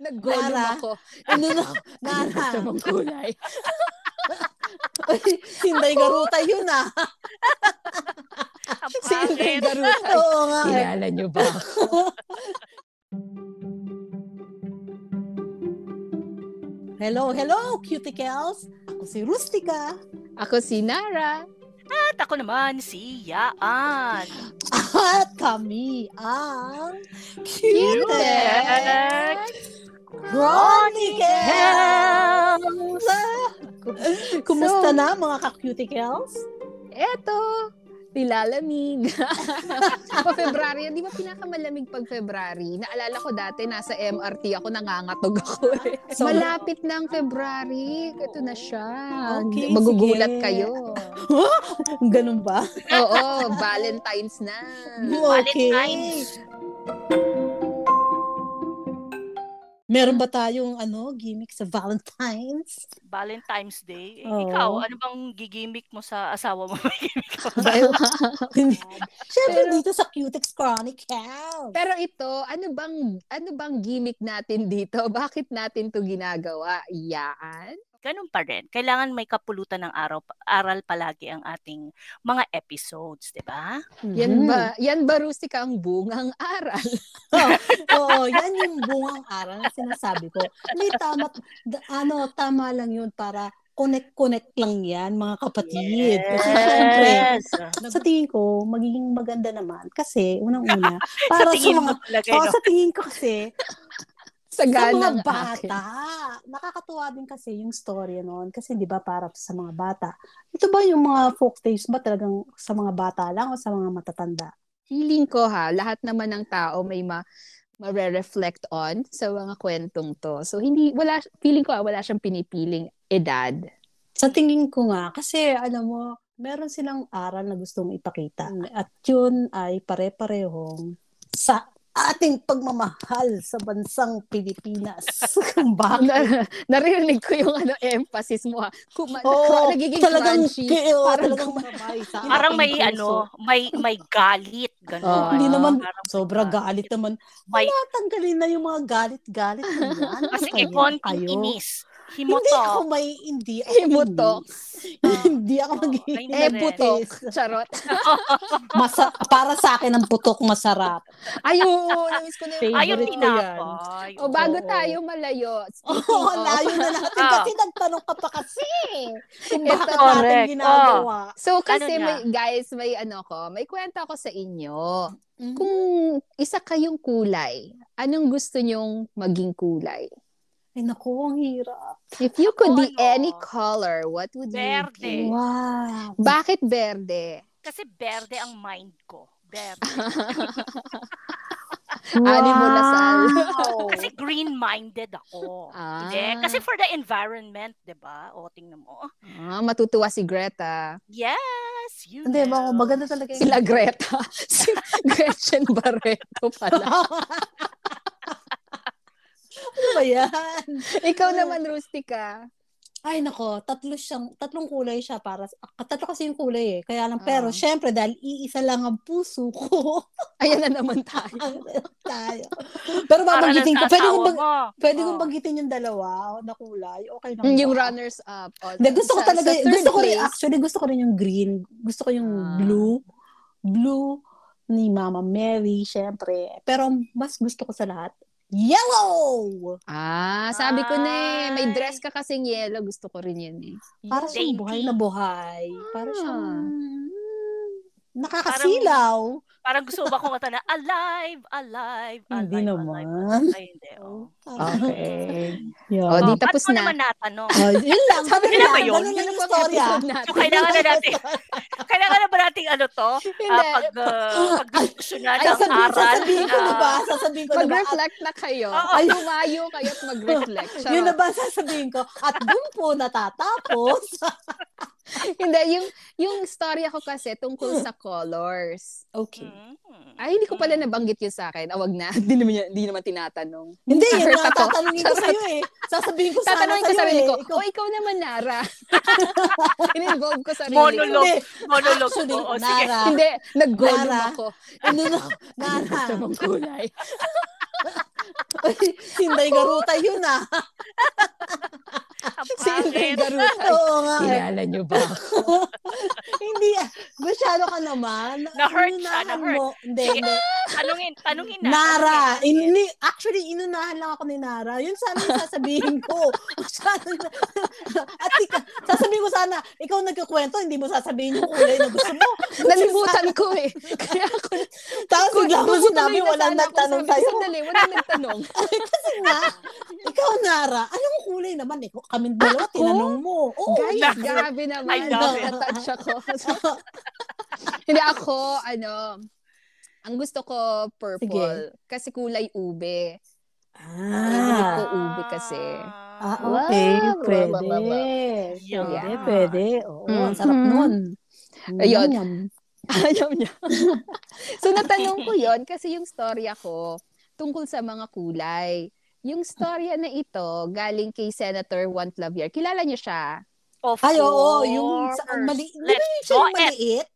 Nag-golem Nara. ako. Ano na? Nara. Sa mga kulay. Ay, Sinday Garuta yun ah. Si Inday pangit. Garutay. Oo nga. Kilala niyo ba ako? Hello, hello, cuticles. Ako si Rustica. Ako si Nara. At ako naman si Yaan. At kami ang Cutex Cutex Chronicles! Kumusta na mga ka-cuticles? Eto, nilalamig. Pa-February, di ba pinakamalamig pag February? Naalala ko dati, nasa MRT ako, nangangatog ako eh. So- Malapit na ang February. Ito na siya. Okay, Magugulat sige. kayo. Ganun ba? Oo, Valentine's na. Okay. Valentine's. Meron ba tayong ano, gimmick sa Valentine's? Valentine's Day. Eh, Oo. Ikaw, ano bang gigimik mo sa asawa mo? Siyempre Pero- dito sa Cutex Chronicles. Pero ito, ano bang ano bang gimmick natin dito? Bakit natin 'to ginagawa? Iyaan? Ganun pa rin. Kailangan may kapulutan ng araw, aral palagi ang ating mga episodes, di ba? Yan Mhm. ba, yan ba Rustica ang bungang aral? Oo, yan yung bungang aral na sinasabi ko. Hindi tama, ano, tama lang yun para connect-connect lang yan, mga kapatid. Kasi syempre, sa tingin ko, magiging maganda naman. Kasi, unang-una, para sa, tingin mo mga, talaga, oh, no? sa tingin ko kasi, sa mga ng akin. bata, nakakatuwa din kasi yung story noon. Kasi di ba para sa mga bata. Ito ba yung mga folk tales ba talagang sa mga bata lang o sa mga matatanda? Feeling ko ha, lahat naman ng tao may ma mare-reflect on sa mga kwentong to. So hindi wala feeling ko ha, wala siyang pinipiling edad. Sa tingin ko nga, kasi alam mo, meron silang aral na gustong ipakita. At yun ay pare-parehong sa ating pagmamahal sa bansang Pilipinas. Kung bakit? Na- Naririnig ko yung ano emphasis mo ha. Kuma- Oo, nagiging talagang, crunchy. oo, Parang talagang kuma- mamay sa Parang may puso. ano, may may galit Ah. gano'n. Hindi naman Parang sobra galit naman. May Tatanggalin na yung mga galit-galit. Ano kasi kaya konting inis. Hindi ako may hindi ako Himutok. inis. hindi ako Oo, mag Eh, putok. Charot. Masa- para sa akin ang putok masarap. Ayun, namiss ko na yung Favorite Ayun, ko yan. O bago Oo. tayo malayo. Oo, oh, layo na natin Ah. kasi nagtanong ka pa kasi. Kung Ito, bakit natin correct. ginagawa. So kasi Ano may guys, may ano ko, may kwento ako sa inyo. Kung isa kayong kulay, anong gusto nyong maging kulay? Ay, naku, ang hirap. If you could be Ano? any color, what would you Verde. be? Wow. Bakit berde? Kasi berde ang mind ko. Berde. Ani mo lasal. Kasi green-minded ako. Ah. Hindi. Kasi for the environment, di ba? O, tingnan mo. Ah, matutuwa si Greta. Yes, you Hindi, know. mga maganda talaga yung... Sila Greta. si Gretchen Barreto pala. Ano ba yan? Ikaw naman, Rustica. Ay, nako, tatlo siyang, tatlong kulay siya para, ah, tatlo kasi yung kulay eh. Kaya lang, pero Ah. syempre, dahil iisa lang ang puso ko, Ayan na naman tayo. tayo. Pero babanggitin ko, pwede kong, bag, mo. pwede Oh. kong banggitin yung dalawa na kulay. Okay lang Mm, Yung ba? runners up. Oh, gusto ko talaga, sa gusto ko rin, place, actually, gusto ko rin yung green. Gusto ko yung Ah. blue. Blue ni Mama Mary, syempre. Pero mas gusto ko sa lahat, yellow! Ah, sabi ko na eh. May Ay. dress ka kasing yellow. Gusto ko rin yun eh. Para siyang buhay na buhay. Para siyang Ah. nakakasilaw. Parang gusto mo ba kung na alive, alive, alive, Hindi alive. naman. Ay, hindi. Oh. Okay. Yun. Oh, di Oh, tapos ba't mo na. naman natanong? Oh, yun lang. Sabi lang. ba yun? Ganun lang yung episode natin. So, kailangan na natin, kailangan na ba natin ano to? Hindi. Ah, pag, uh, pag-diskusyonan Ay, ng Sasabihin, aral. sasabihin ko na ba? ah, Sasabihin ko na ba? Mag-reflect na kayo. Ay, lumayo kayo at mag-reflect. Yun na ba sasabihin ko? At dun po natatapos. Hindi, yung, yung story ako kasi tungkol sa colors. okay. mm, Ay, hindi ko pala nabanggit yun sa akin. Awag na. Hindi naman, hindi naman tinatanong. Hindi, yun na tatanungin ko sa'yo eh. Sasabihin ko sana Tatanungin ko sa'yo sarili eh. ko, Ikaw, o ikaw naman, Nara. In-involve ko sarili Monologue. ko. Hindi. Monologue. Actually, Oo, sige. Nara. Hindi, nag-golem Nara. ako. Ano na? Nara. Sa mga kulay. Sinday Garuta yun ah. Sinday pangit. Garuta. Oo nga. Kilala niyo ba ako? hindi ah. Masyado ka naman. Na-hurt siya, na-hurt. mo. Hindi, Sige. hindi. Tanungin, tanungin na. Nara. tanungin. Ini, actually, inunahan lang ako ni Nara. Yun sana yung sasabihin ko. At ika, sasabihin ko sana, ikaw nagkukwento, hindi mo sasabihin yung kulay na gusto mo. Nalimutan ko eh. Kaya ako, Tapos bigla mo sinabi, ako. nagtanong sa'yo. Sandali, walang nagtanong. Kasi nga, ikaw Nara, anong kulay naman? Ikaw, kami dalawa, Ako? tinanong mo. Oo, Guys, Never. grabe naman. I love it. Natouch ako. Hindi ako, ano, ang gusto ko purple. Kasi kulay ube. Favorite ko Ah, ube kasi. ah Wow. okay. Pwede. Wow, wow, wow. Yeah. Pwede, pwede. Oo, ang Mhm. sarap nun. Ayun. Ayaw niya. so, natanong ko yon kasi yung storya ko tungkol sa mga kulay. Yung storya na ito, galing kay Senator Juan Clavier. Kilala niyo siya? Of Ay, oo, yung sa, mali, Let's yung siya yung maliit?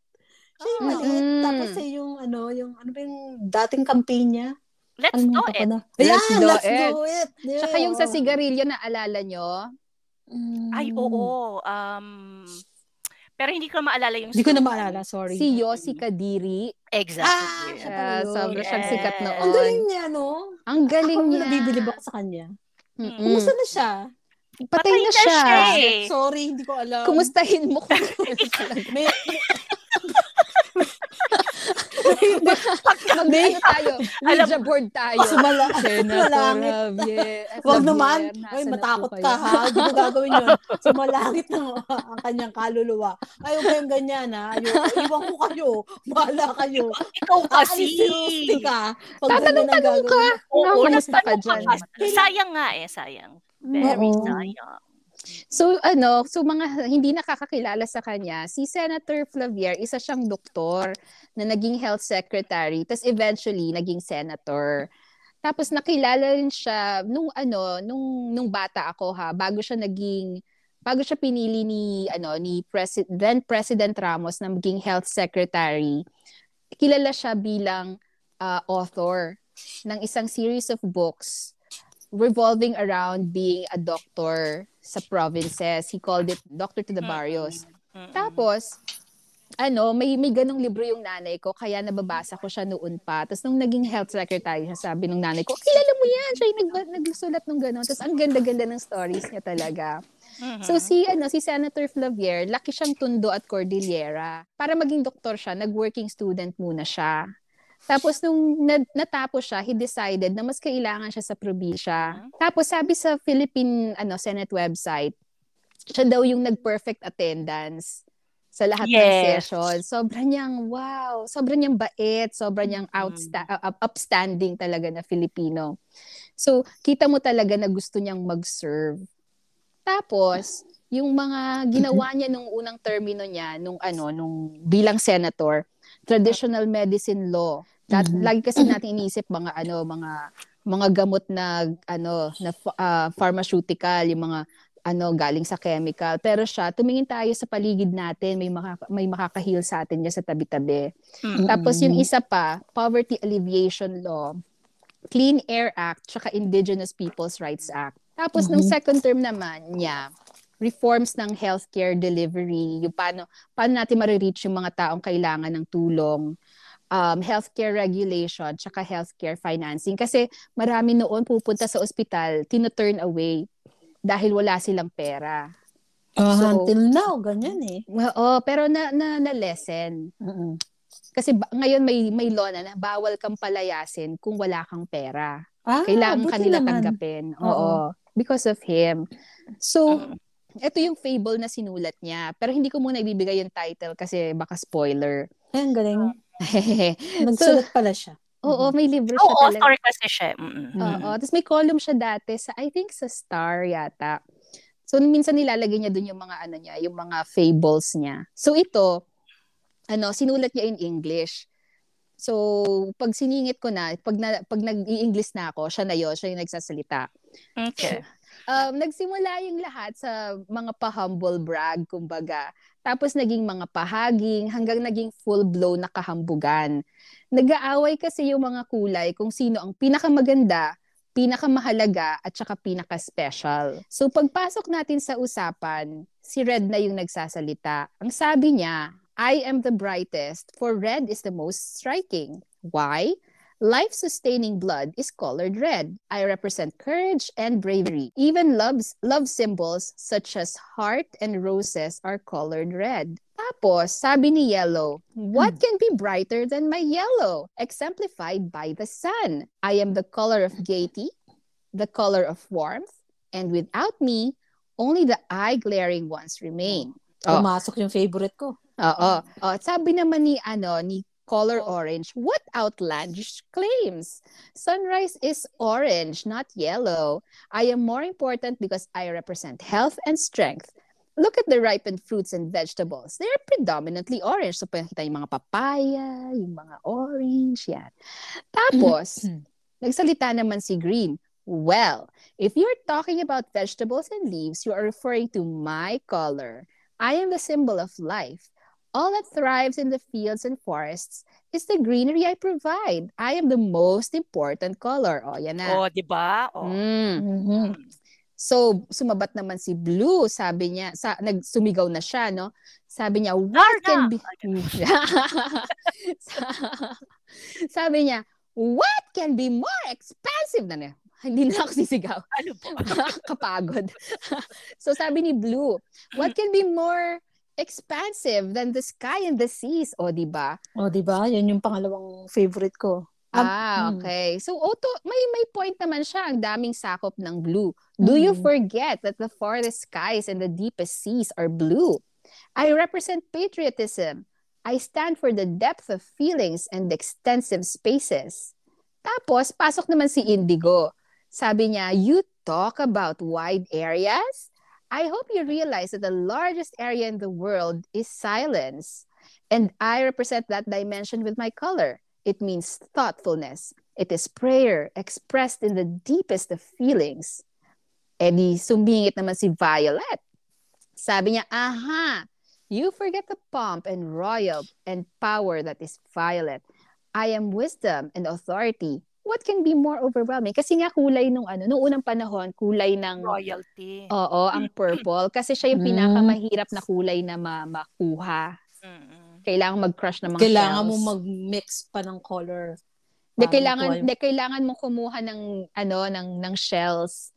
Siya yung maliit. Mm-mm. Tapos eh, yung ano, yung ano ba yung dating campaign niya? Let's Ano do it. na? Let's Ayan, do let's it. do it. Yeah, Tsaka yung sa sigarilyo na alala nyo? Mm. Ay, oo. Um, pero hindi ko maalala yung Hindi ko na maalala, sorry. Si Yossi Kadiri. Ah, Exactly. siya Uh, sobrang siyang Yes. sikat noon. Ang galing niya, no? Ang galing Ako, niya. nabibilib ako sa kanya. Mm-mm. Kumusta na siya? Patay na siya. eh. Sorry, hindi ko alam. Kumustahin mo kung talaga. May, Mag, ano tayo? Media board tayo. sumala. Sumalangit. Javier. Wag naman. Ay, matakot ka ha. Hindi ko gagawin yun. Sumalangit na ang kanyang kaluluwa. Ayaw ko yung ganyan ha. Ayaw, iwan ko kayo. Bahala kayo. Ikaw kasi. Rusty ka. Tatanong-tanong ka. Oo, kamusta ka dyan? Sayang nga eh, sayang. Very sayang. So ano, so mga hindi nakakakilala sa kanya, si Senator Flavier, isa siyang doktor na naging health secretary, tapos eventually naging senator. Tapos nakilala rin siya nung ano, nung nung bata ako ha, bago siya naging bago siya pinili ni ano ni President then President Ramos na maging health secretary. Kilala siya bilang uh, author ng isang series of books revolving around being a doctor sa provinces. He called it Doctor to the Barrios. Mm-mm. Tapos, ano, may may ganong libro yung nanay ko, kaya nababasa ko siya noon pa. Tapos nung naging health secretary, siya sabi nung nanay ko, kilala mo yan, siya yung nag, nagsulat ng ganon. Tapos ang ganda-ganda ng stories niya talaga. Mhm. So si ano si Senator Flavier, laki siyang Tondo at Cordillera. Para maging doktor siya, nag-working student muna siya. Tapos nung na- natapos siya, he decided na mas kailangan siya sa probinsya. Tapos sabi sa Philippine ano Senate website, siya daw yung nag-perfect attendance sa lahat ng Yes. session. Sobrang niyang wow, sobrang niyang bait, sobrang niyang outsta- uh, up- upstanding talaga na Filipino. So, kita mo talaga na gusto niyang mag-serve. Tapos, yung mga ginawa niya nung unang termino niya, nung ano, nung bilang senator, traditional medicine law. Lat- Mhm. Lagi kasi natin iniisip mga ano, mga mga gamot na ano, na ah, pharmaceutical, yung mga ano galing sa chemical. Pero siya, tumingin tayo sa paligid natin, may makaka- may makakahil sa atin niya sa tabi-tabi. Mm. Tapos yung isa pa, Poverty Alleviation Law, Clean Air Act, tsaka Indigenous Peoples' Rights Act. Tapos nung Mhm. second term naman niya, reforms ng healthcare delivery, yung paano, paano natin marireach yung mga taong kailangan ng tulong, um, healthcare regulation, tsaka healthcare financing. Kasi marami noon pupunta sa ospital, tino-turn away dahil wala silang pera. Ah, So- until now, ganyan eh. Oo, pero na, na, na lesson. Mm-mm. Kasi ba- ngayon may may law na, na bawal kang palayasin kung wala kang pera. Ah, Kailangan kanila naman. tanggapin. Oo. Oo. Because of him. So, Mm. ito yung fable na sinulat niya. Pero hindi ko muna ibibigay yung title kasi baka spoiler. Ay, ang galing. Oo, Nagsulat pala siya. may libro siya Oo, talaga. story kasi siya. Mm-mm. Oo. Tapos may column siya dati sa, I think sa Star yata. So, minsan nilalagay niya dun yung mga ano niya, yung mga fables niya. So, ito, ano, sinulat niya in English. So, pag siningit ko na, pag, na, pag nag-i-English na ako, siya na yun, siya yung nagsasalita. Okay. Um, nagsimula yung lahat sa mga pa-humble brag, kumbaga. Tapos naging mga pahaging, hanggang naging full-blown na kahambugan. Nag-aaway kasi yung mga kulay kung sino ang pinakamaganda, pinakamahalaga at saka pinaka-special. So pagpasok natin sa usapan, si Red na yung nagsasalita. Ang sabi niya, I am the brightest, for red is the most striking. Why? Life-sustaining blood is colored red. I represent courage and bravery. Even love's, love symbols such as heart and roses are colored red. Tapos, sabi ni Yellow, what hmm. can be brighter than my yellow? Exemplified by the sun. I am the color of gaiety, the color of warmth, and without me, only the eye-glaring ones remain. Oh. Pumasok yung favorite ko. Oo. Oh, at sabi naman ni ano ni color orange, what outlandish claims? Sunrise is orange, not yellow. I am more important because I represent health and strength. Look at the ripened fruits and vegetables. They are predominantly orange. So, pakita yung mga papaya, yung mga orange, yan. Tapos, hmm. nagsalita naman si Green. Well, if you're talking about vegetables and leaves, you are referring to my color. I am the symbol of life. All that thrives in the fields and forests is the greenery I provide. I am the most important color. O, yan na. Oh, 'di ba? Oh. Mm. Mhm. So, sumabat naman si Blue. Sabi niya, sa, nagsumigaw na siya, no? Sabi niya, what Darna! can be... sabi niya, what can be more expensive na niya? Hindi na ako sisigaw. Ano po? Kapagod. so sabi ni Blue, what can be more expansive than the sky and the seas? O, di ba? O, di ba? Yan yung pangalawang favorite ko. Ah, mm. okay. So, Otto, may may point naman siya. Ang daming sakop ng blue. Do you Mhm. forget that the farthest skies and the deepest seas are blue? I represent patriotism. I stand for the depth of feelings and extensive spaces. Tapos, pasok naman si Indigo. Sabi niya, you talk about wide areas? I hope you realize that the largest area in the world is silence. And I represent that dimension with my color. It means thoughtfulness. It is prayer expressed in the deepest of feelings. Eh di sumingit naman si Violet. Sabi niya, aha, you forget the pomp and royal and power that is Violet. I am wisdom and authority. What can be more overwhelming? Kasi nga kulay nung ano, nung unang panahon, kulay ng Royalty. Oo, ang purple kasi siya yung Mm. pinakamahirap na kulay na ma- makuha. Mm-mm. Kailangan mag-crush ng mga Kailangan shells. mo mag-mix pa ng color. De, kailangan, de, kailangan mo kumuha ng, ano, ng, ng shells.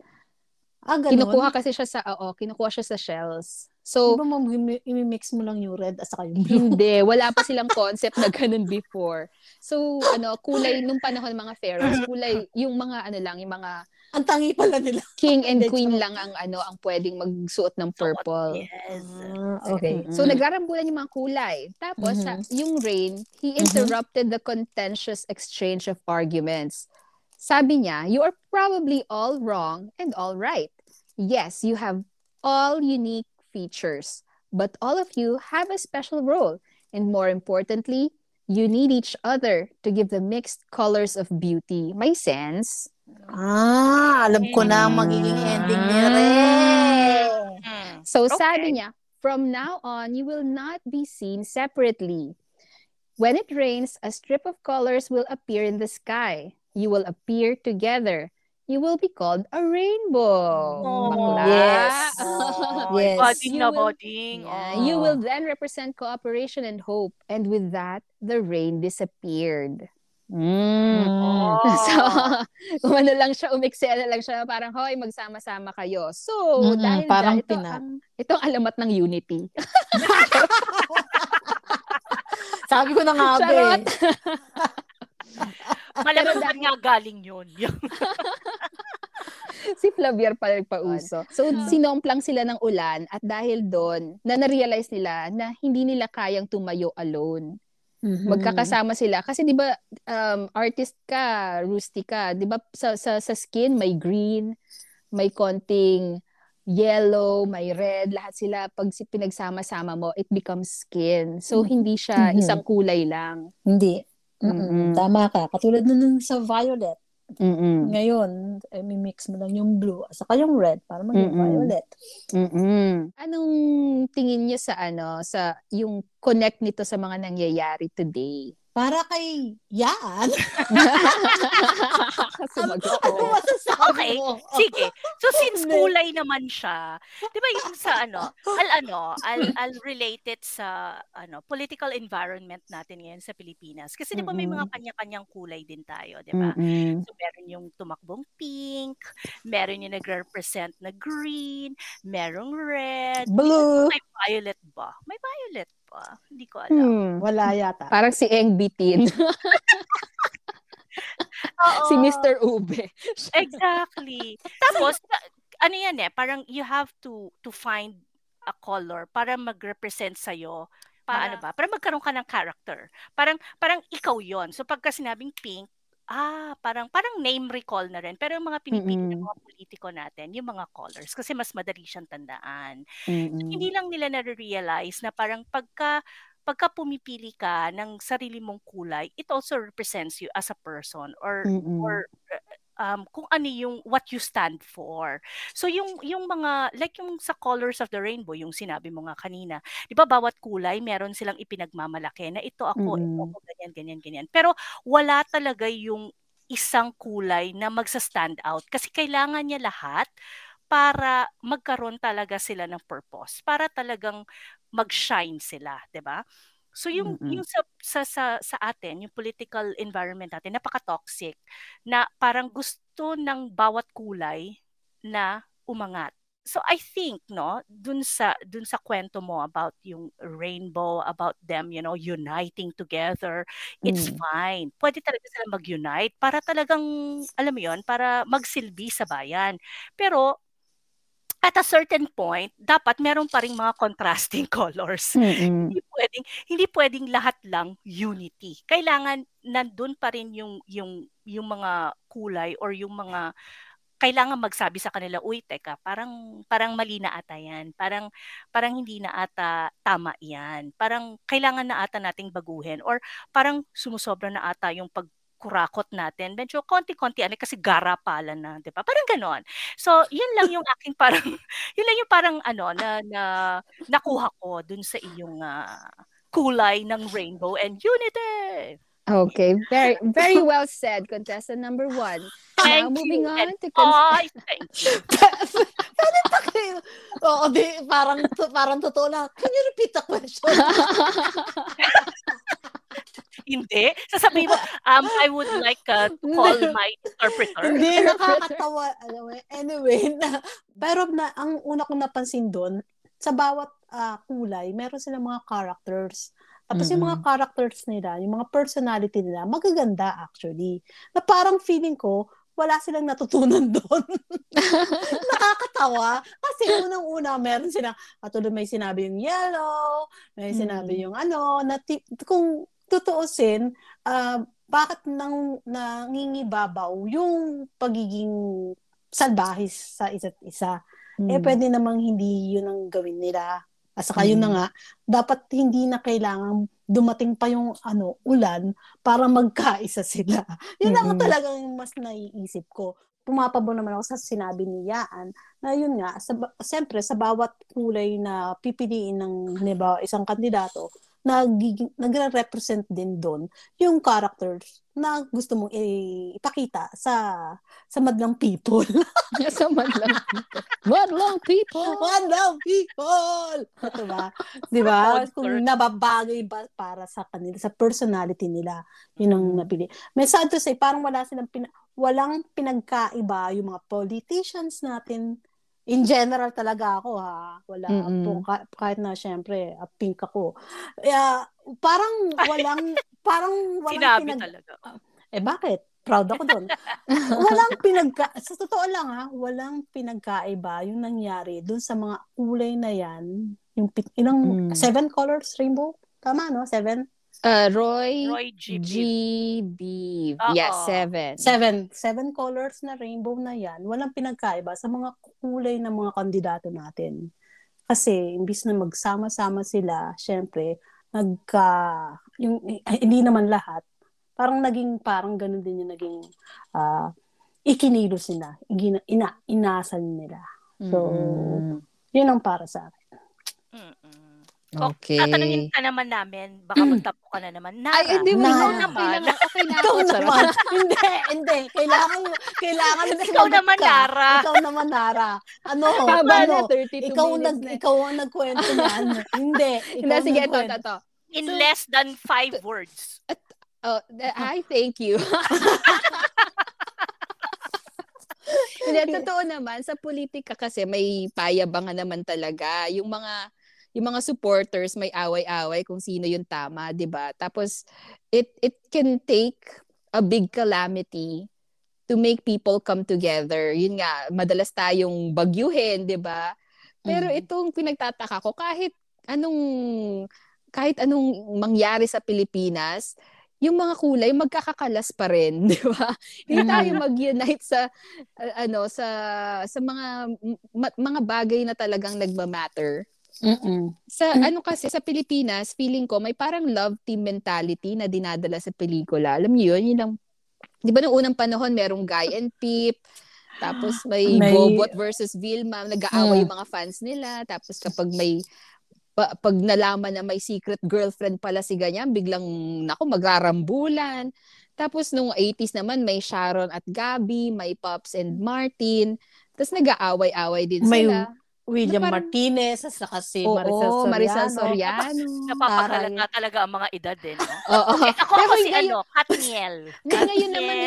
Ah, ganun? Kinukuha kasi siya sa, oo, kinukuha siya sa shells. So, ba mo, imi-mix mo lang yung red at saka yung blue? hindi, wala pa silang concept na ganun before. So, ano, kulay, nung panahon ng mga pharaohs, kulay, yung mga, ano lang, yung mga Ang tangi pala nila. king and queen lang ang, ano, ang pwedeng magsuot ng purple. Yes. Ah, okay. Mm. So, nagkarambulan yung mga kulay. Tapos, Mhm. sa, yung rain, he Mhm. interrupted the contentious exchange of arguments. Sabi niya, you are probably all wrong and all right. Yes, you have all unique features, but all of you have a special role. And more importantly, you need each other to give the mixed colors of beauty. May sense? Ah, alam ko na ang magiging ending ni Red. Mm. So Okay. sabi niya, from now on, you will not be seen separately. When it rains, a strip of colors will appear in the sky. You will appear together. You will be called a rainbow. Oh, Bakla. yes. Oh, Yes. Budding You na will-. Yeah, Oh. You will then represent cooperation and hope. And with that, the rain disappeared. Mm. Oh. So, umano lang siya, umiksena lang siya, parang, hoy, magsama-sama kayo. So, Mm-mm, dahil parang dyan, ito pina- ang, ito ang alamat ng unity. Sabi ko na nga ba Charot. eh. Malamang saan nga galing yun. si Flavier pa nagpauso. So, sinomplang sila ng ulan at dahil doon, na na-realize nila na hindi nila kayang tumayo alone. Mhm. Magkakasama sila. Kasi di ba, um, artist ka, rustic ka, di ba sa, sa, sa skin may green, may konting yellow, may red, lahat sila pag pinagsama-sama mo, it becomes skin. So, hindi siya Mhm. isang kulay lang. Hindi. Mm-mm. Tama ka. Katulad na nun sa violet. Mm-mm. Ngayon, eh, mix mo lang yung blue at saka yung red para maging Mm-mm. violet. Mm-mm. Anong tingin niyo sa ano sa yung connect nito sa mga nangyayari today? Para kay Yaan. Sumagot ano masasabi Okay, mo? sige. So since kulay naman siya, 'di ba yung sa ano, al ano, al al related sa ano, political environment natin ngayon sa Pilipinas. Kasi 'di ba may mga kanya-kanyang kulay din tayo, 'di ba? So meron yung tumakbong pink, meron yung nagre-represent na green, merong red, Blue. may violet ba? May violet ba? Hindi ko alam. Hmm. Wala yata. Parang si Eng Bitin. Si Mr. Ube. Exactly. Tapos ano yan eh, parang you have to to find a color para mag-represent sa paano ba? Para magkaroon ka ng character. Parang parang ikaw 'yon. So pagka sinabing pink, ah, parang parang name recall na rin. Pero yung mga pinipili ng mga politiko natin, yung mga colors kasi mas madali siyang tandaan. Mm-mm. Hindi lang nila na-realize na parang pagka pagka pumipili ka ng sarili mong kulay, it also represents you as a person or Mm-mm. or um, kung ano yung what you stand for. So yung yung mga like yung sa colors of the rainbow, yung sinabi mo nga kanina, 'di ba bawat kulay meron silang ipinagmamalaki na ito ako, ito Mm-mm. ako ganyan ganyan ganyan. Pero wala talaga yung isang kulay na magsa-stand out kasi kailangan niya lahat para magkaroon talaga sila ng purpose, para talagang mag-shine sila, 'di ba? So yung Mm-mm. yung sa, sa sa sa atin, yung political environment natin napaka-toxic na parang gusto ng bawat kulay na umangat. So I think no, dun sa dun sa kwento mo about yung rainbow, about them, you know, uniting together, it's Mm. fine. Pwede talaga sila mag-unite para talagang alam mo 'yon, para magsilbi sa bayan. Pero at a certain point, dapat meron pa ring mga contrasting colors. Mm-mm. Hindi pwedeng hindi pwedeng lahat lang unity. Kailangan nandun pa rin yung yung yung mga kulay or yung mga kailangan magsabi sa kanila, uy, teka, parang parang mali na ata yan. Parang parang hindi na ata tama yan. Parang kailangan na ata nating baguhin or parang sumusobra na ata yung pagkurakot natin. Medyo konti-konti ano kasi garapalan na, 'di ba? Parang ganon. So, yun lang yung aking parang yun lang yung parang ano na, na nakuha ko dun sa iyong ah, kulay ng rainbow and unity. Okay, very very well said, contestant number one. Thank Now, moving you. on And to con- I thank you. Pwede pa kayo. Oo, di, parang, parang totoo lang. Can you repeat the question? Hindi. Sasabihin mo, um, I would like uh, to call my interpreter. Hindi, nakakatawa. Alam mo, Anyway, na, pero na, ang una kong napansin doon, sa bawat ah, kulay, meron silang mga characters. Tapos yung mga characters nila, yung mga personality nila, magaganda actually. Na parang feeling ko, wala silang natutunan doon. Nakakatawa. Kasi unang-una, meron silang, katulad may sinabi yung yellow, may Mm. sinabi yung ano, na ti- kung tutuusin, ah, bakit nang nangingibabaw yung pagiging salbahis sa isa't isa. Eh, Mm. pwede namang hindi yun ang gawin nila. At saka yun na Mm. nga, dapat hindi na kailangan dumating pa yung ano, ulan para magkaisa sila. Yun lang Mm-mm. talagang mas naiisip ko. Pumapabo naman ako sa sinabi ni Yaan na yun nga, sa, siyempre sa bawat kulay na pipiliin ng halimbawa, isang kandidato, nagiging, nagre-represent din doon yung characters na gusto mong ipakita sa sa madlang people. sa madlang people. Madlang people! Madlang people! Diba? Diba? Concert. Kung nababagay ba para sa kanila, sa personality nila, yun ang Mm. napili. May sad to say, parang wala silang pina- walang pinagkaiba yung mga politicians natin. In general talaga ako ha. Wala Mm-mm. po, ka- kahit na syempre, ah, pink ako. Kaya, parang walang, parang walang Sinabi pinag- talaga. eh bakit? Proud ako doon. walang pinagka sa totoo lang ha, walang pinagkaiba yung nangyari doon sa mga kulay na yan. Yung ilang Mm. seven colors rainbow? Tama no? Seven? Uh, Roy, Roy G. G.B. Oo. Yes, seven. Seven. Seven colors na rainbow na yan. Walang pinagkaiba sa mga kulay ng mga kandidato natin. Kasi imbis na magsama-sama sila, syempre, nagka yung eh, hindi naman lahat. Parang naging parang ganun din yung naging ah ikinilos nila, igina, ina, inasal nila. So, Mm-mm. Yun ang para sa akin. Mm-mm. Okay. Tatanungin ka naman namin, baka magtapo ka na naman. Nara, Ay, hindi mo Nara. ikaw naman. Okay na Ikaw ako. naman. hindi, hindi. Kailangan, kailangan na Ikaw naman, ka. Nara. Ikaw naman, Nara. Ano? Haba ano? na, 32 Ikaw, minutes nag, na. ikaw ang nagkwento niyan. hindi. Ikaw Hindi, sige, ito, ito, ito. In So- less than five words. Oh, th- hi, thank you. Hindi, totoo naman, sa politika kasi may payabangan naman talaga. Yung mga yung mga supporters may away-away kung sino yung tama, 'di ba? Tapos it it can take a big calamity to make people come together. Yun nga, madalas tayong bagyuhin, 'di ba? Pero Mhm. itong pinagtataka ko kahit anong kahit anong mangyari sa Pilipinas, yung mga kulay magkakakalas pa rin, 'di ba? Hindi tayo Mhm. mag-unite sa uh, ano sa sa mga ma- mga bagay na talagang nagma-matter. Mm-mm. Sa ano kasi sa Pilipinas, feeling ko may parang love team mentality na dinadala sa pelikula. Alam niyo 'yun, yun ang 'di ba noong unang panahon merong Guy and Pip, tapos may, May- Bobot versus Vilma, nag-aaway Mm. yung mga fans nila, tapos kapag may pa- pag nalaman na may secret girlfriend pala si ganyan, biglang nako magrarambulan. Tapos nung 80s naman may Sharon at Gabby, may Pops and Martin. Tapos nag-aaway-away din May sila. William Na parang- Martinez, at saka si Oo, Soriano. Marisol Soriano. Napapakalata talaga ang mga edad eh. No? Oo. Eh, ako, Pero ako si ngayon- ano, Katniel. Ngayon naman,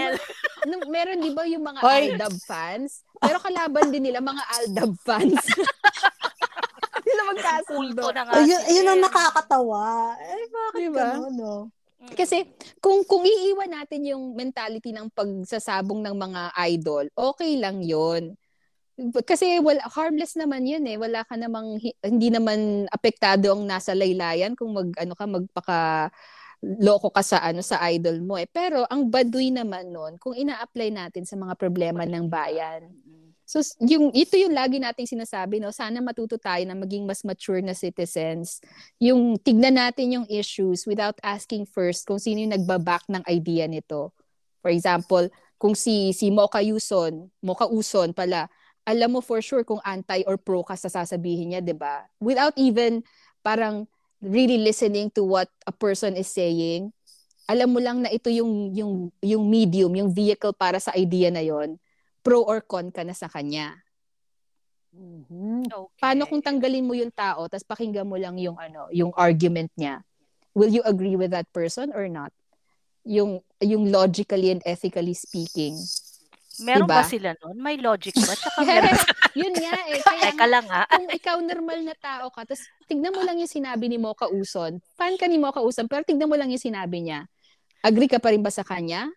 nung- meron di ba yung mga Hoy. Aldab fans? Pero kalaban din nila mga Aldab fans. Hindi na magkasundo. Na. Ayun, ayun ang sila. nakakatawa. Eh, bakit Diba? ganun, no? Mm. Kasi kung kung iiwan natin yung mentality ng pagsasabong ng mga idol, okay lang 'yon. Kasi wala harmless naman 'yun eh. Wala ka namang hi- hindi naman apektado ang nasa laylayan kung mag ano ka magpaka loko ka sa ano sa idol mo eh. Pero ang baduy naman noon kung ina-apply natin sa mga problema ng bayan. So yung ito yung lagi nating sinasabi no, sana matuto tayo na maging mas mature na citizens. Yung tignan natin yung issues without asking first kung sino yung nagbaback ng idea nito. For example, kung si si Mocha Yuson, Mocha Uson pala, alam mo for sure kung anti or pro ka sa sasabihin niya, 'di ba? Without even parang really listening to what a person is saying, alam mo lang na ito yung yung yung medium, yung vehicle para sa idea na 'yon pro or con ka na sa kanya. Mhm. Okay. Paano kung tanggalin mo yung tao tapos pakinggan mo lang yung ano, yung argument niya? Will you agree with that person or not? Yung yung logically and ethically speaking. Meron diba? ba sila nun? May logic ba? Tsaka meron. yun nga eh. Kaya Teka lang ha. kung ikaw normal na tao ka, tapos tignan mo lang yung sinabi ni Mocha Uson. Fan ka ni Mocha Uson, pero tignan mo lang yung sinabi niya. Agree ka pa rin ba sa kanya?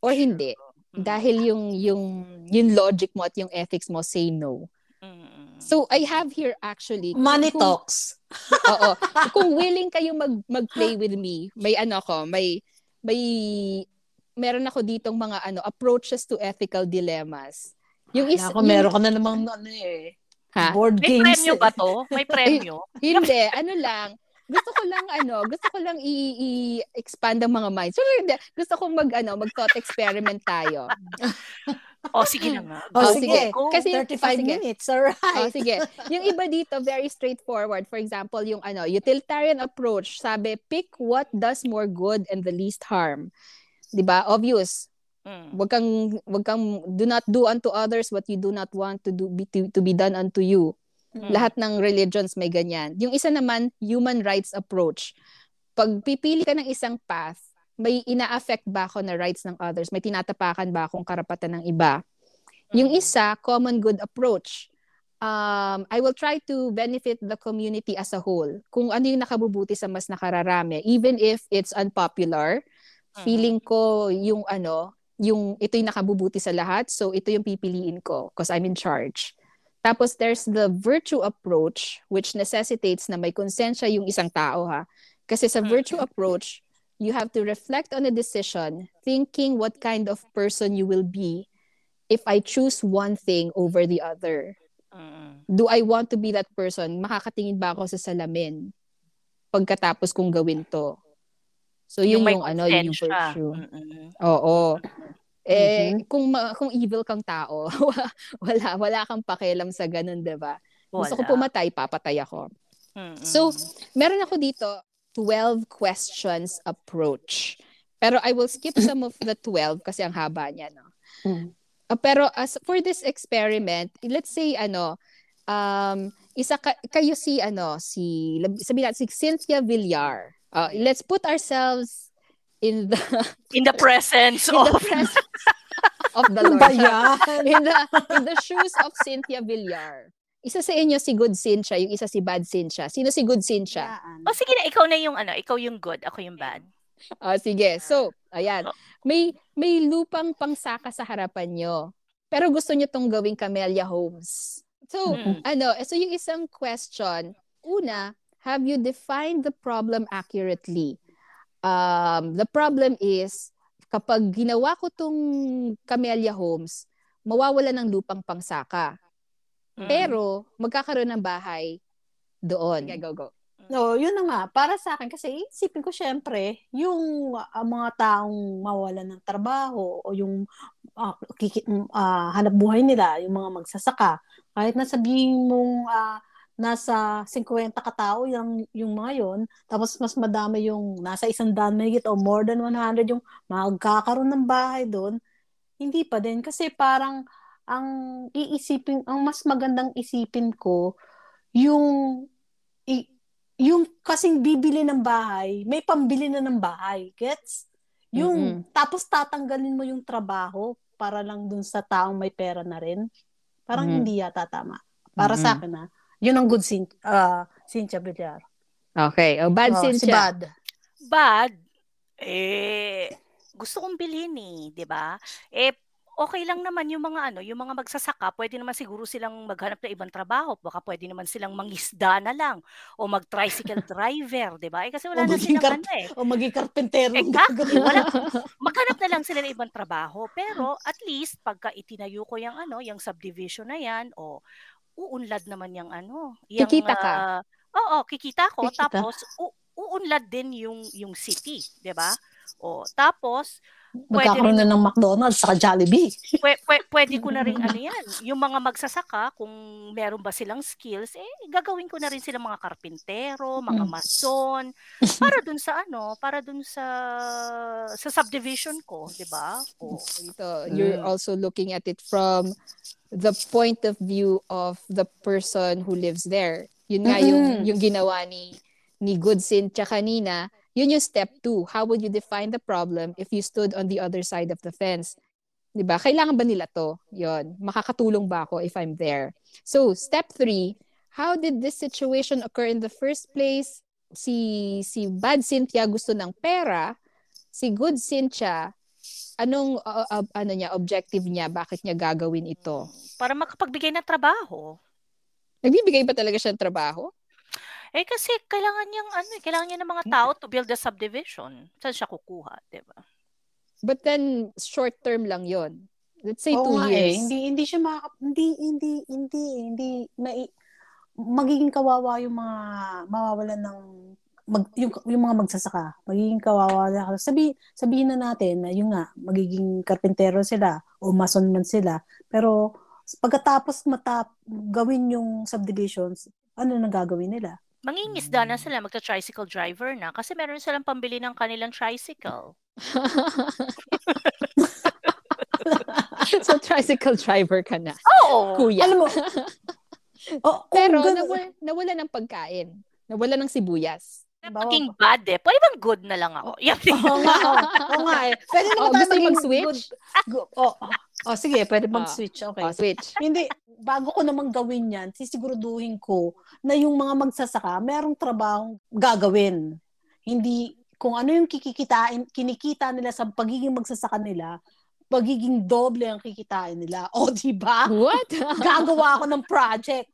Or hindi? Mm. Dahil yung yung yung logic mo at yung ethics mo say no. Mm. So I have here actually Money kung- talks. Oo. Kung willing kayo mag mag-play with me, may ano ko, may may meron ako ditong mga ano approaches to ethical dilemmas. Yung is Ako, meron ka na namang ano eh. Ha? Board May games. premyo ba to? May premyo? Hindi, ano lang. Gusto ko lang ano, gusto ko lang i- i-expand ang mga minds. So, hindi, gusto ko mag ano, mag thought experiment tayo. O, sige na nga. Oh, Oh, sige. sige. Go. Kasi- 35 oh, sige. minutes. Alright. Oh, sige. Yung iba dito very straightforward. For example, yung ano, utilitarian approach, sabi pick what does more good and the least harm. 'Di ba? Obvious. Mm. Wag kang wag kang do not do unto others what you do not want to do be, to, to be done unto you. Mm. Lahat ng religions may ganyan. Yung isa naman, human rights approach. Pag pipili ka ng isang path, may ina-affect ba ako na rights ng others? May tinatapakan ba akong karapatan ng iba? Yung Mm. isa, common good approach. Um, I will try to benefit the community as a whole. Kung ano yung nakabubuti sa mas nakararami. Even if it's unpopular. Feeling ko yung ano, yung ito yung nakabubuti sa lahat, so ito yung pipiliin ko because I'm in charge. Tapos there's the virtue approach which necessitates na may konsensya yung isang tao ha. Kasi sa Mm. virtue approach, you have to reflect on a decision, thinking what kind of person you will be if I choose one thing over the other. Mm. Do I want to be that person? Makakatingin ba ako sa salamin pagkatapos kong gawin to? So yun may yung, ano, yun yung virtue. Mm-mm. Oo. Eh Mhm. kung ma- kung evil kang tao, wala wala kang pakialam sa ganun, 'di ba? Gusto ko pumatay, papatay ako. Mm-hmm. So, meron ako dito 12 questions approach. Pero I will skip some of the 12 kasi ang haba niya, no? Mm. Uh, pero as for this experiment, let's say ano, um isa ka, kayo si ano, si sabi natin si Cynthia Villar. Uh, let's put ourselves in the in the presence in of the presence of the Lord. in the in the shoes of Cynthia Villar. Isa sa inyo si Good Cynthia, yung isa si Bad Cynthia. Sino si Good Cynthia? O oh, sige na, ikaw na yung ano, ikaw yung good, ako yung bad. Oh, sige. So, ayan. Oh. May may lupang pangsaka sa harapan nyo. Pero gusto nyo tong gawing Camellia Homes. So, mm. ano, so yung isang question, una, have you defined the problem accurately? Um, the problem is, kapag ginawa ko tong Camellia Homes, mawawala ng lupang pangsaka. Mm. Pero, magkakaroon ng bahay doon. Okay, go, go. No, yun na nga. Para sa akin, kasi isipin ko syempre, yung uh, mga taong mawalan ng trabaho o yung uh, kiki, uh, hanap buhay nila, yung mga magsasaka, kahit na sabihin mong uh, nasa 50 katao yung, yung mga yon tapos mas madami yung nasa isang daan mahigit o more than 100 yung magkakaroon ng bahay doon, hindi pa din. Kasi parang ang iisipin, ang mas magandang isipin ko, yung i, yung kasing bibili ng bahay, may pambili na ng bahay. Gets? Yung, mm-hmm. tapos tatanggalin mo yung trabaho para lang dun sa taong may pera na rin. Parang mm-hmm. hindi yata tama. Para mm-hmm. sa akin na. Yun ang good sin uh, Cynthia Villar. Okay. O, oh, bad oh, Cynthia. Si bad. Bad? Eh, gusto kong bilhin eh, di ba? Eh, okay lang naman yung mga ano, yung mga magsasaka, pwede naman siguro silang maghanap ng ibang trabaho. Baka pwede naman silang mangisda na lang o mag-tricycle driver, 'di ba? Eh kasi wala na silang kar- ano eh. O maging karpentero. Exactly. Wala, maghanap na lang sila ng ibang trabaho. Pero at least pagka itinayo ko yung ano, yung subdivision na 'yan o uunlad naman yung ano, yung kikita ka. Uh, oo, kikita ko kikita. tapos u- uunlad din yung yung city, 'di ba? O tapos Magkakaroon na ng McDonald's sa Jollibee. Pwede, pwede, pwede ko na rin ano yan. Yung mga magsasaka, kung meron ba silang skills, eh gagawin ko na rin sila mga karpintero, mga mm. mason, para dun sa ano, para dun sa sa subdivision ko, 'di ba? Oh. Ito, you're mm. also looking at it from the point of view of the person who lives there. Yun nga mm-hmm. yung yung ginawa ni ni Goodsin tsaka kanina yun yung step two. How would you define the problem if you stood on the other side of the fence? 'Di ba? Kailangan ba nila 'to? 'Yon. Makakatulong ba ako if I'm there? So, step three, how did this situation occur in the first place? Si si Bad Cynthia gusto ng pera, si Good Cynthia anong uh, uh, ano niya objective niya bakit niya gagawin ito para makapagbigay ng trabaho nagbibigay ba talaga siya ng trabaho eh kasi kailangan niyang ano, eh, kailangan niya ng mga tao to build a subdivision. Saan siya kukuha, 'di ba? But then short term lang 'yon. Let's say Oo two eh. years. Eh. Hindi hindi siya makaka, hindi hindi hindi hindi mai, magiging kawawa yung mga mawawalan ng mag, yung, yung mga magsasaka, magiging kawawa na. Sabi, sabihin na natin na yung nga, magiging karpintero sila o mason man sila. Pero pagkatapos matap, gawin yung subdivisions, ano na gagawin nila? Mangingisda na sila, magta-tricycle driver na kasi meron silang pambili ng kanilang tricycle. so, tricycle driver ka na. Oo! Kuya. Alam mo, oh, Pero gan- nawala, nawala ng pagkain. Nawala ng sibuyas. Maging bad eh. Pwede bang good na lang ako? Oo nga, oo nga eh. Pwede naman oh, tayo maging mag-switch? Good. Oh, oh, sige, pwede mag-switch. Okay. Oh, switch. Hindi, bago ko naman gawin yan, sisiguraduhin ko na yung mga magsasaka, merong trabaho gagawin. Hindi, kung ano yung kikikitain, kinikita nila sa pagiging magsasaka nila, pagiging doble ang kikitain nila. O, di ba? What? Gagawa ako ng project.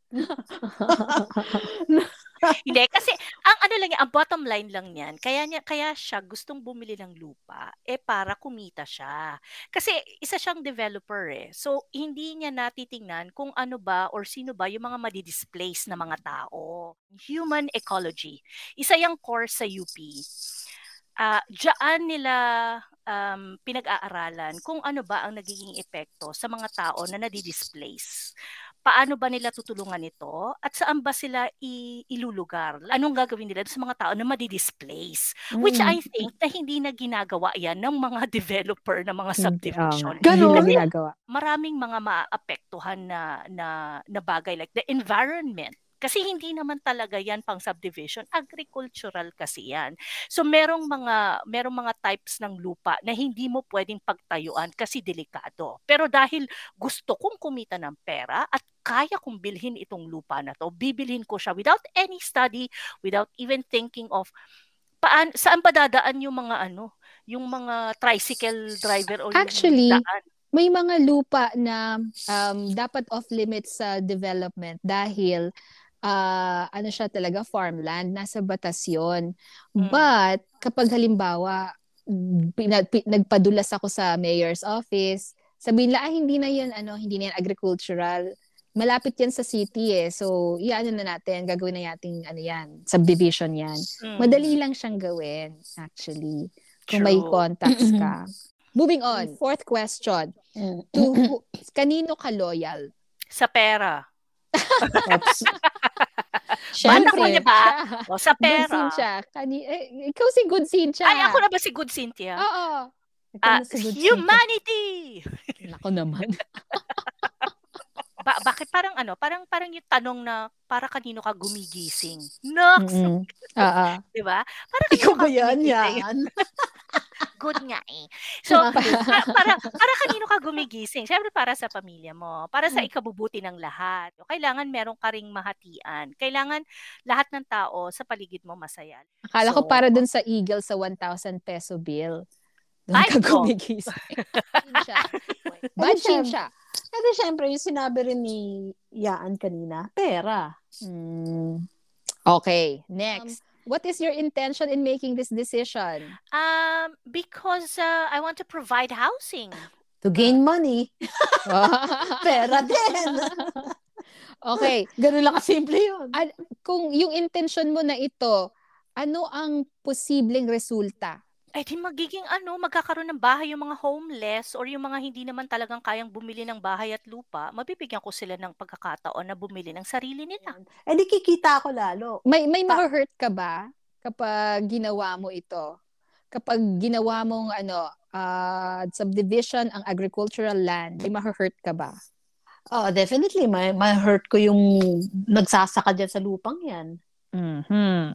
Hindi kasi ang ano lang ang bottom line lang niyan. Kaya niya kaya siya gustong bumili ng lupa eh para kumita siya. Kasi isa siyang developer eh. So hindi niya natitingnan kung ano ba or sino ba yung mga madi-displace na mga tao. Human ecology. Isa yung course sa UP. Uh, ah, diyan nila um, pinag-aaralan kung ano ba ang nagiging epekto sa mga tao na nadi-displace paano ba nila tutulungan ito at saan ba sila i- ilulugar? Anong gagawin nila sa mga tao na madi-displace? Mm. Which I think na hindi na ginagawa yan ng mga developer ng mga subdivision. Uh, Ganun? Hindi ginagawa. Maraming mga maapektuhan na, na, na bagay like the environment kasi hindi naman talaga yan pang subdivision, agricultural kasi yan. So merong mga merong mga types ng lupa na hindi mo pwedeng pagtayuan kasi delikado. Pero dahil gusto kong kumita ng pera at kaya kong bilhin itong lupa na to, bibilhin ko siya without any study, without even thinking of paan saan pa dadaan yung mga ano, yung mga tricycle driver o Actually, yung daan may mga lupa na um, dapat off limits sa development dahil uh, ano siya talaga, farmland, nasa batas yun. Mm. But, kapag halimbawa, pinag, nagpadulas ako sa mayor's office, sabihin la, ah, hindi na yan, ano, hindi na yan agricultural. Malapit yan sa city eh. So, iyan na natin, gagawin na natin, ano yan, subdivision yan. Mm. Madali lang siyang gawin, actually. Kung True. may contacts ka. Moving on, fourth question. Mm. To, kanino ka loyal? Sa pera. Bata ko, ba? O, sa pera. Good Cynthia. Kani, eh, ikaw si Good Cynthia. Ay, ako na ba si Good Cynthia? Oo. Uh, si Good humanity! Nako naman. ba- bakit parang ano, parang parang yung tanong na para kanino ka gumigising. No. Mm-hmm. Oo. 'Di ba? Para Ikaw ba yan? Yan. Good nga eh. So, para, para, para kanino ka gumigising? Siyempre para sa pamilya mo. Para sa hmm. ikabubuti ng lahat. Kailangan meron ka ring mahatian. Kailangan lahat ng tao sa paligid mo masaya. Akala so, ko para dun sa Eagle sa 1,000 peso bill. Doon ka gumigising. Bad siya. Kasi syempre, yung sinabi rin ni Yaan kanina, pera. Mm. Okay, next. Um, what is your intention in making this decision? Um, because uh, I want to provide housing. To gain money. Pera din. okay. Ganun lang kasimple yun. At kung yung intention mo na ito, ano ang posibleng resulta eh di magiging ano, magkakaroon ng bahay yung mga homeless or yung mga hindi naman talagang kayang bumili ng bahay at lupa, mabibigyan ko sila ng pagkakataon na bumili ng sarili nila. Eh di kikita ako lalo. May may Ta- hurt ka ba kapag ginawa mo ito? Kapag ginawa mong ano, uh, subdivision ang agricultural land, may ma-hurt ka ba? Oh, definitely may ma-hurt ko yung nagsasaka diyan sa lupang 'yan. Mhm.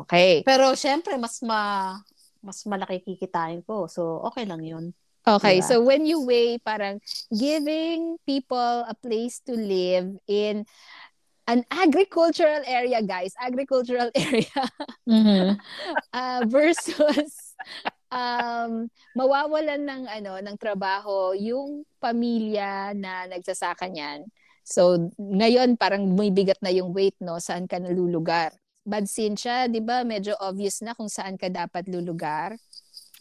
Okay. Pero syempre mas ma mas malaki kikitain ko. So, okay lang yun. Okay, diba? so when you weigh parang giving people a place to live in an agricultural area, guys, agricultural area mm-hmm. uh, versus um, mawawalan ng ano ng trabaho yung pamilya na nagsasaka niyan. So, ngayon parang may bigat na yung weight no saan ka nalulugar. Bad Cynthia, 'di ba? Medyo obvious na kung saan ka dapat lulugar.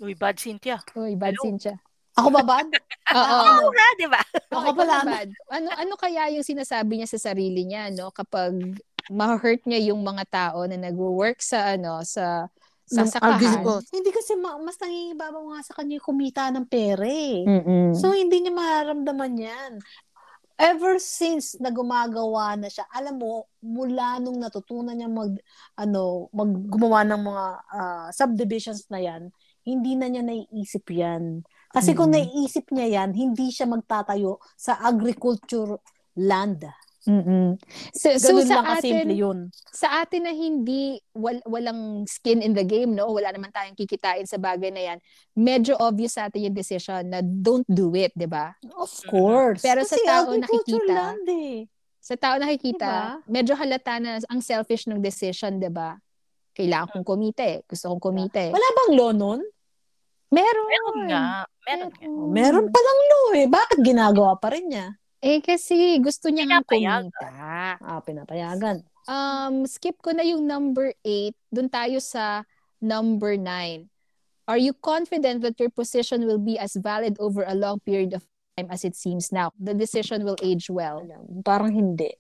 Uy, Bad Cynthia. Uy, Bad Hello? Cynthia. Ako ba bad? Oo. Oo nga, 'di ba? Ako pala bad. Ano ano kaya yung sinasabi niya sa sarili niya, no? Kapag ma-hurt niya yung mga tao na nagwo-work sa ano, sa sa sakahan. Hindi kasi ma- mas nangingibabaw nga sa kanya kumita ng pere. Mm-mm. So, hindi niya mararamdaman yan ever since na gumagawa na siya, alam mo, mula nung natutunan niya mag, ano, mag gumawa ng mga uh, subdivisions na yan, hindi na niya naiisip yan. Kasi mm-hmm. kung naiisip niya yan, hindi siya magtatayo sa agriculture land. Mm-mm. So, Ganun so lang sa atin, yun. Sa atin na hindi wal, walang skin in the game, no? Wala naman tayong kikitain sa bagay na yan. Medyo obvious sa atin yung decision na don't do it, 'di ba? Of course. Pero Kasi sa tao nakikita, land, eh. sa tao nakikita, diba? medyo halata na ang selfish ng decision, 'di ba? Kailangan kong kumita eh. Gusto kong kumita eh. Wala bang law nun? Meron. Meron nga. Meron, meron. meron palang law eh. Bakit ginagawa pa rin niya? Eh, kasi gusto niya ng kumita. Ah, pinapayagan. Um, skip ko na yung number 8. Doon tayo sa number 9. Are you confident that your position will be as valid over a long period of time as it seems now? The decision will age well. Parang hindi.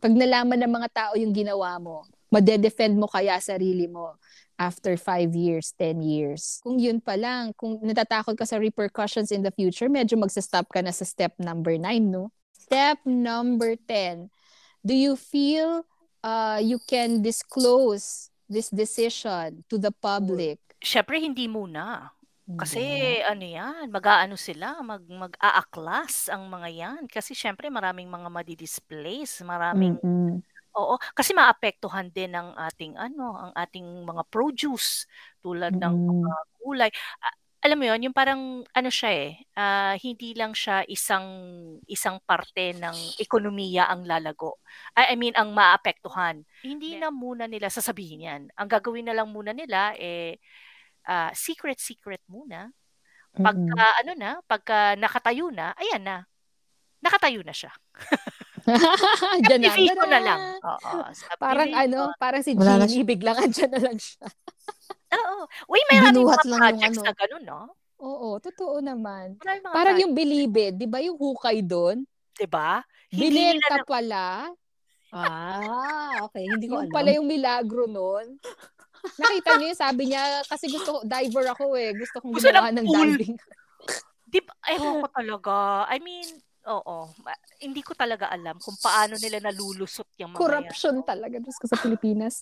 Pag nalaman ng mga tao yung ginawa mo, madedefend mo kaya sarili mo after 5 years, 10 years. Kung yun pa lang, kung natatakot ka sa repercussions in the future, medyo magsa-stop ka na sa step number 9, no? Step number 10. Do you feel uh, you can disclose this decision to the public? Syempre, hindi muna. Kasi ano yan, mag-aano sila, mag mag-aaklas ang mga yan. Kasi syempre maraming mga madi-displace, maraming Mm-mm. Oo, kasi maapektuhan din ang ating ano, ang ating mga produce tulad ng mga Mm. gulay. A- alam mo 'yon, yung parang ano siya eh, ah, hindi lang siya isang isang parte ng ekonomiya ang lalago. I, I mean ang maapektuhan. Hindi na muna nila sasabihin 'yan. Ang gagawin na lang muna nila eh ah, secret secret muna. Pagka ano na, pagka nakatayo na, ayan na. Nakatayo na siya. Diyan na. Subdivision na lang. Oo, Parang ano, parang si Wala Genie, biglang andyan na lang siya. Oo. Uy, may maraming mga projects ano. na ganun, no? Oo, totoo naman. Parang projects, yung Bilibid, di ba yung hukay doon? di ba? Binenta na- pala. Ah, okay. Hindi ko Yung alam. pala yung milagro noon. Nakita niyo sabi niya, kasi gusto, diver ako eh. Gusto kong Gusto gumawa ng ng diving. Di ba? Ewan ko talaga. I mean, oo. Ma- Hindi ko talaga alam kung paano nila nalulusot yung mga yan. Corruption talaga Diyos ko sa Pilipinas.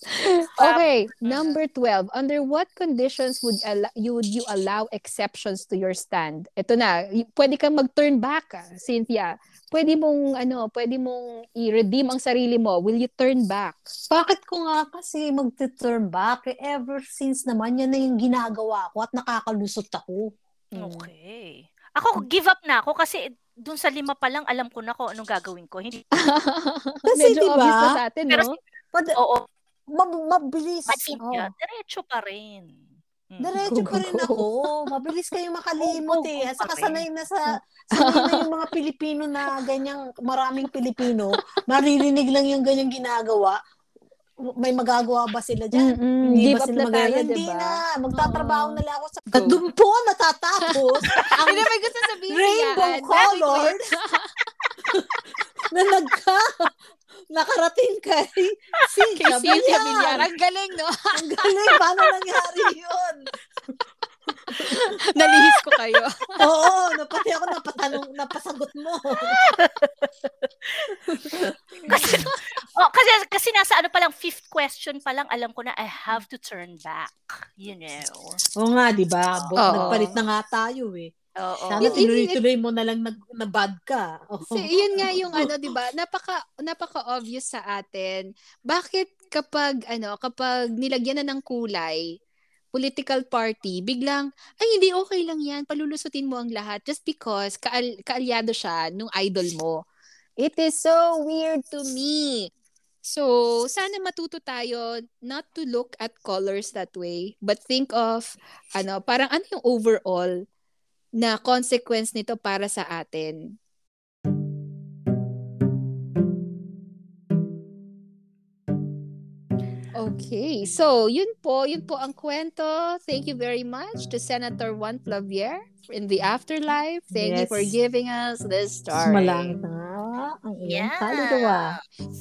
Okay, number 12. Under what conditions would al- you would you allow exceptions to your stand? Ito na, pwede kang mag-turn back, ah, Cynthia. Pwede mong ano, pwede mong i-redeem ang sarili mo. Will you turn back? Bakit ko nga kasi mag-turn back? Eh, ever since naman, yan na yung ginagawa ko at nakakalusot ako. Okay. Ako, give up na ako kasi dun sa lima pa lang, alam ko na kung anong gagawin ko. Hindi, Kasi Medyo di obvious na ba, sa atin, Pero no? pad- oo, mab- mabilis. Cynthia, Oh. diretso pa rin. Mm. Diretso pa rin ako. Mabilis kayo makalimot eh. At saka sanay na sa sanay na yung mga Pilipino na ganyang maraming Pilipino, maririnig lang yung ganyang ginagawa. May magagawa ba sila dyan? Mm-mm. Hindi Give ba sila magagawa? di Hindi ba? na. Magtatrabaho Oo. na lang ako sa... At doon po natatapos ang Hindi may gusto sabihin rainbow yan. colored na nagka nakarating kay Cynthia Cynthia Villar. Villar. Ang galing, no? Ang galing. Paano nangyari yun? Nalihis ko kayo. Oo, napati ako napatanong, napasagot mo. kasi, oh, kasi, kasi nasa ano pa lang, fifth question pa lang, alam ko na I have to turn back. You know. Oo nga, di ba? Bo- Oo. Nagpalit na nga tayo eh. Oo. Sana Yun- yun- tinuloy-tuloy mo na lang nag, na bad ka. Oo. So, yun nga yung ano, 'di ba? Napaka napaka obvious sa atin. Bakit kapag ano, kapag nilagyan na ng kulay, political party, biglang ay hindi okay lang 'yan, palulusutin mo ang lahat just because kaal kaalyado siya nung idol mo. It is so weird to me. So, sana matuto tayo not to look at colors that way, but think of ano, parang ano yung overall na consequence nito para sa atin. Okay. So, yun po. Yun po ang kwento. Thank you very much to Senator Juan Flavier in the afterlife. Thank you Yes. for giving us this story. Nga ang iyong Yeah. kaluluwa.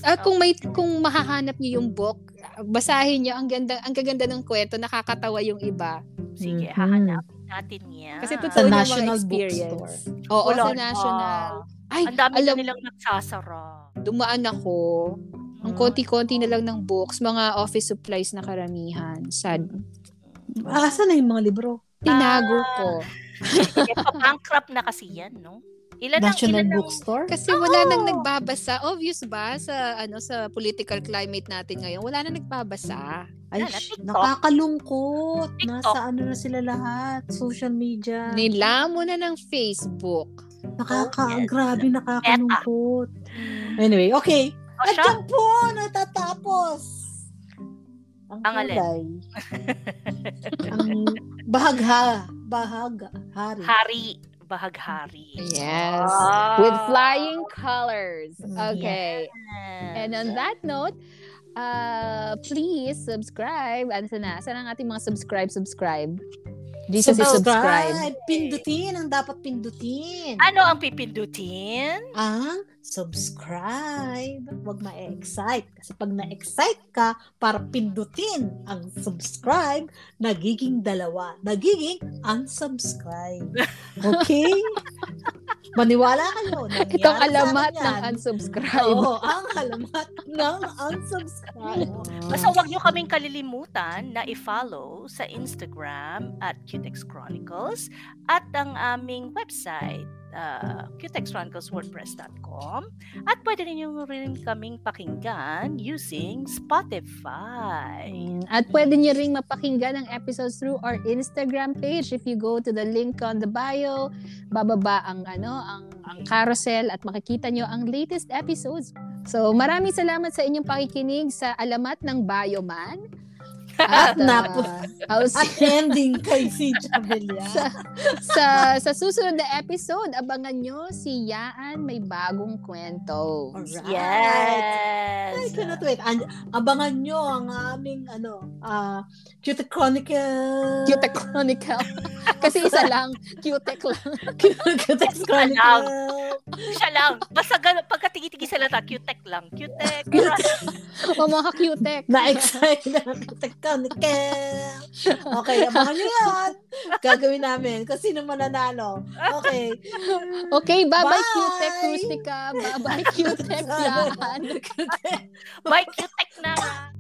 Ah, kung may kung mahahanap niyo yung book, basahin niyo ang ganda ang gaganda ng kwento, nakakatawa yung iba. Sige, Mhm. hahanapin natin yan. Kasi Sa totoo yung mga National. Bookstore. Oo, Wala sa na. National. Ay, Ang dami alam, na nilang nagsasara. dumaan ako. Ang Mm. konti-konti na lang ng books, mga office supplies na karamihan. Sad. Asa na yung mga libro? Tinago Ah. ko. bankrupt na kasi yan, no? Ilan ang, National ilan ang, Bookstore? Kasi wala nang nagbabasa. Obvious ba sa ano sa political climate natin ngayon? Wala nang nagbabasa. Ay, TikTok. nakakalungkot. TikTok. Nasa ano na sila lahat. Social media. Nilamo na ng Facebook. Nakaka, Oh, yes. grabe nakakalungkot. Anyway, okay. O At dyan po natatapos ang Ang alin? kulay. ang bahagha. Bahag. Hari. hari, bahaghari. Yes. Ah. With flying colors. Mm, Okay. And on that note, uh, please subscribe. Ano na? Saan ang ating mga subscribe, subscribe? Jesus is subscribe. Pindutin ang dapat pindutin. Ano ang pipindutin? Ang subscribe. Huwag ma-excite. Kasi pag na-excite ka, para pindutin ang subscribe, nagiging dalawa. Nagiging unsubscribe. Okay? Maniwala kayo. Itong alamat ng unsubscribe. Oo, ang alamat ng unsubscribe. Basta huwag nyo kaming kalilimutan na i-follow sa Instagram at Cutex Chronicles at ang aming website uh, cutexchronicleswordpress.com at pwede rin nyo rin kaming pakinggan using Spotify. At pwede niyo ring mapakinggan ang episodes through our Instagram page. If you go to the link on the bio, bababa ang ano, ang ang carousel at makikita niyo ang latest episodes. So, maraming salamat sa inyong pakikinig sa Alamat ng Bioman. At ah, napu- I'll At see- ending kay si Jabelia. sa, sa, sa susunod na episode, abangan nyo si Yaan may bagong kwento. Alright. Yes! I cannot wait. An- abangan nyo ang aming ano, ah Cute Chronicle. Cute Chronicle. Kasi isa lang, cute lang. Cute Chronicle. Siya lang. Basta gan- pagkatigitigi sa lata, Cutex lang. Cutex. o mga cute Na-excite na ang Cute Chronicle. Okay, abangan nyo yan. Gagawin namin. Kung sino mananalo. Okay. Okay, bye-bye Bye! cute Rustica. Bye-bye cute Yaan. Bye, Cutex.